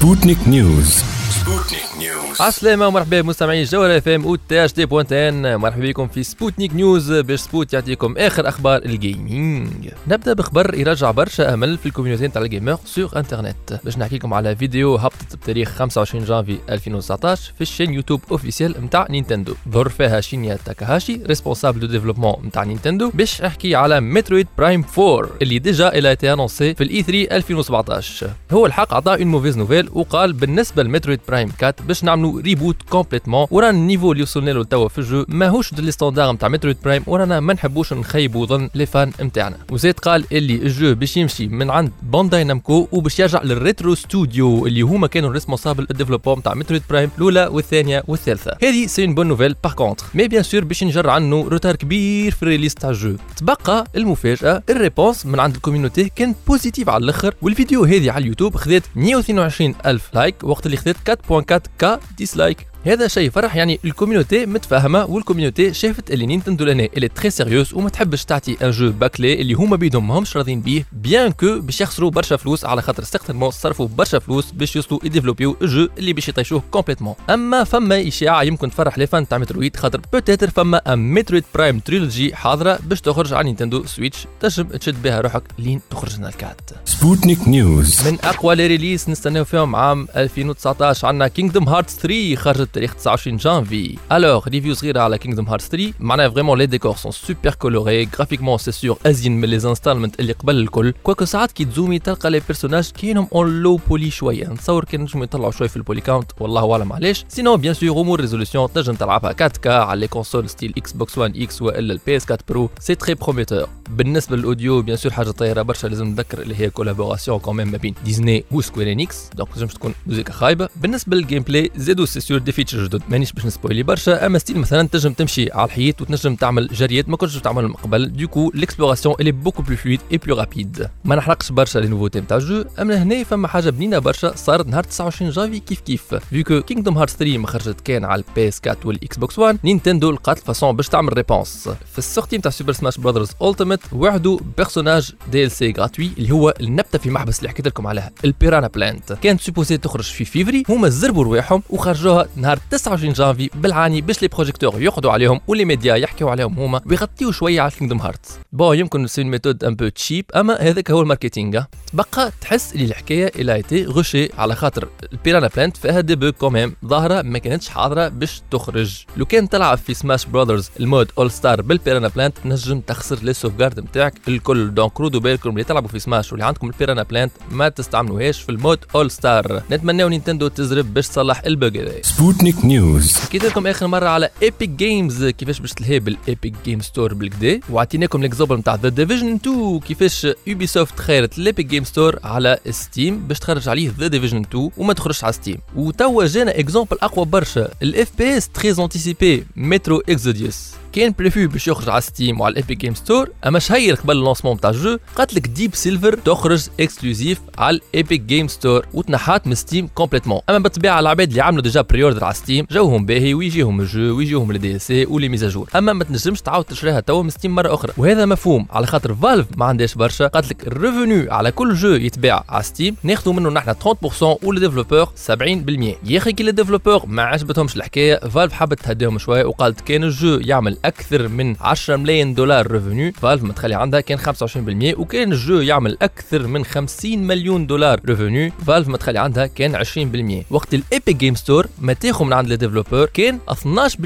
سبوتنيك نيوز سبوتنيك نيوز عسلامة ومرحبا بمستمعي الجوهرة إف إم وتي اش تي point tn مرحبا بكم في سبوتنيك نيوز. باش سبوت يعطيكم آخر أخبار ال gaming نبدأ بخبر يرجع برشا أمل في ال community نتاع ال gamers sur internet باش نحكي لكم على فيديو هبطت بتاريخ 25 جانفي 2019 في ال chaîne YouTube officielle نتاع Nintendo. ظهر فيها شينيا تاكاهاشي responsable de développement نتاع Nintendo. باش احكي على Metroid Prime 4 اللي déjà elle a été annoncée في ال E3 2017 هو الحق عطاه une mauvaise nouvelle وقال بالنسبة ل Metroid Prime 4 باش نعملوا reboot complètement ورانا ال niveau اللي وصلنا له توا في ال jeu ماهوش dans les standards نتاع Metroid Prime ورانا ما نحبوش نخيبوا ظن les fans نتاعنا وزيد قال اللي ال jeu باش يمشي من عند Bandai Namco وباش يرجع لل Retro Studio اللي هما كانوا responsables ال développement نتاع Metroid Prime الاولى والثانيه والثالثه هذه c'est une bonne nouvelle par contre mais bien sûr باش نجر عنه retard كبير في ال release تاع ال jeu تبقى المفاجاه ال réponse من عند ال community كان positive على الآخر والفيديو هذه على اليوتيوب خذت 122 الف like وقت اللي خذت 4.4K dislikes. هذا شيء فرح يعني ال community متفاهمة وال community شافت اللي Nintendo لنا اللي très sérieux وما تحبش تعطي un jeu bâclé اللي هما بيدهم ماهمش راضيين بيه bien que باش يخسروا برشا فلوس على خاطر certainement صرفوا برشا فلوس باش يوصلوا يديفلوبيو ال jeu اللي باش يطيشوه complètement أما فما إشاعة يمكن تفرح les fans تاع Metroid خاطر peut-être فما un Metroid Prime Trilogy حاضرة باش تخرج على Nintendo Switch تنجم تشد بها روحك لين تخرج لنا ال quatre سبوتنيك نيوز من أقوى les releases نستناو فيهم عام 2019 عندنا Kingdom Hearts 3 خرجت بتاريخ 29 جانفي alors review صغيره على Kingdom Hearts 3 معناها vraiment les décors sont super colorés graphiquement c'est sûr ازين من les installments اللي قبل الكل quoique ساعات كي تزومي تلقى les personnages كاينهم en low poly شوية نتصور كان نجموا يطلعوا شوية في ال poly count والله اعلم علاش sinon bien sûr امور résolution تنجم تلعبها 4K على les consoles style Xbox 1 X والا ال PS 4 Pro c'est très prometteur بالنسبة لل audio bien sûr حاجة طايره برشا لازم نذكر اللي هي collaboration quand même ما بين Disney و Square Enix donc لازمش تكون موزيكا خايبه بالنسبة لل gameplay زادوا c'est sûr des features جدد مانيش باش ن spoiler برشا اما style مثلا تنجم تمشي على الحيط وتنجم تعمل جريات ما كنتش تعملهم قبل du coup l'exploration est beaucoup plus fluide et plus rapide ما نحرقش برشا les nouveautés نتاع الجو اما هنا فما حاجة بنينه برشا صارت نهار 29 جانفي كيف كيف فيكو Kingdom Hearts 3 ما خرجت كان على ال PS 4 وال Xbox 1 Nintendo لقات ال façon باش تعمل réponse في ال sortie نتاع Super Smash Brothers Ultimate وعدوا personnage DLC gratuit اللي هو النبته في المحبس اللي حكيت لكم عليها ال Piranha Plant كانت supposée تخرج في فيفري هما زربوا رواحهم وخرجوها نهار 29 جانفي بالعاني باش les projecteurs يقعدوا عليهم و les médias يحكيوا عليهم هما ويغطيوا شوية على Kingdom Hearts bon يمكن c'est méthode un peu cheap أما هذاك هو ال marketing. تبقى تحس اللي الحكاية elle a été rushée على خاطر ال Piranha Plant فيها des bugs quand même ظاهرة ما كانتش حاضرة باش تخرج. لو كان تلعب في Smash Brothers ال mode All-Star بال Piranha Plant نجم تخسر les sauvegardes نتاعك الكل. donc رودوا بالكم اللي تلعبوا في سماش واللي عندكم ال Piranha Plant ما تستعملوهاش في ال mode All-Star نتمناو Nintendo تزرب باش تصلح ال bug هذا Sputnik News حكيت لكم آخر مرة على Epic Games كيفاش باش تلهي بال Epic Game Store بالكدا؟ وعطيناكم l'exemple نتاع The Division 2 كيفاش Ubisoft خيرت ال Epic Game Store على Steam باش تخرج عليه The Division 2 وما تخرجش على Steam وتوا جانا exemple أقوى برشا ال FPS très anticipé Metro Exodus كان prévu باش يخرج على Steam وعلى ال Epic Game Store أما شهير قبل ال lancement تاع الجو قالت لك Deep Silver تخرج exclusif على ال Epic Game Store وتنحات من Steam complètement أما بالطبيعة العباد اللي عملوا déjà pre-order على Steam جوهم باهي ويجيهم الجو ويجيهم ال DLC و les mises à jour أما ما تنجمش تعاود تشريها توا من Steam مرة أخرى. وهذا مفهوم. على خاطر Valve ما عندهاش برشا قالت لك ال revenu على كل جو يتباع على Steam ناخذوا منه نحن 30% ولي 70% يا أخي كي les développeurs ما عجبتهمش الحكاية Valve حبت تهديهم شوية وقالت كان الجو يعمل أكثر من 10 ملايين دولار revenu Valve ما تخلي عندها كان 25% وكان الجو يعمل أكثر من 50 مليون دولار revenu Valve ما تخلي عندها كان 20% وقت ال Epic Game Store ما تاخذ من عند les développeurs كان 12%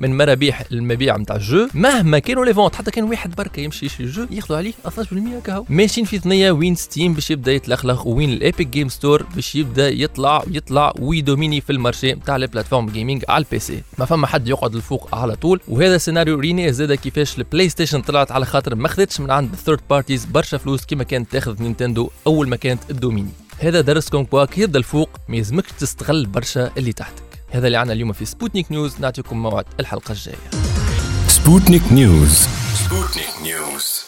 من مرابيح المبيع نتاع الجو. مهما كانوا les ventes حتى كان واحد بركه يمشي يشري الجو ياخذوا عليه 12% كهو. ماشيين في ثنية وين Steam باش يبدأ يتلخلخ وين ال Epic Game Store باش يبدأ يطلع يطلع وي dominer في ال marché نتاع les plateformes gaming على ال PC ما فما حد يقعد الفوق على طول وهذا سيناريو ريني زاد كيفاش ال PlayStation طلعت على خاطر ما خذتش من عند ال third parties برشا فلوس كما كانت تاخذ Nintendo أول ما كانت elle domine. هذا درسكم quoi كي يبدا الفوق ما يلزمكش تستغل برشا اللي تحتك. هذا اللي عنا اليوم في Sputnik News نعطيكم موعد الحلقة الجاية. Sputnik News Sputnik News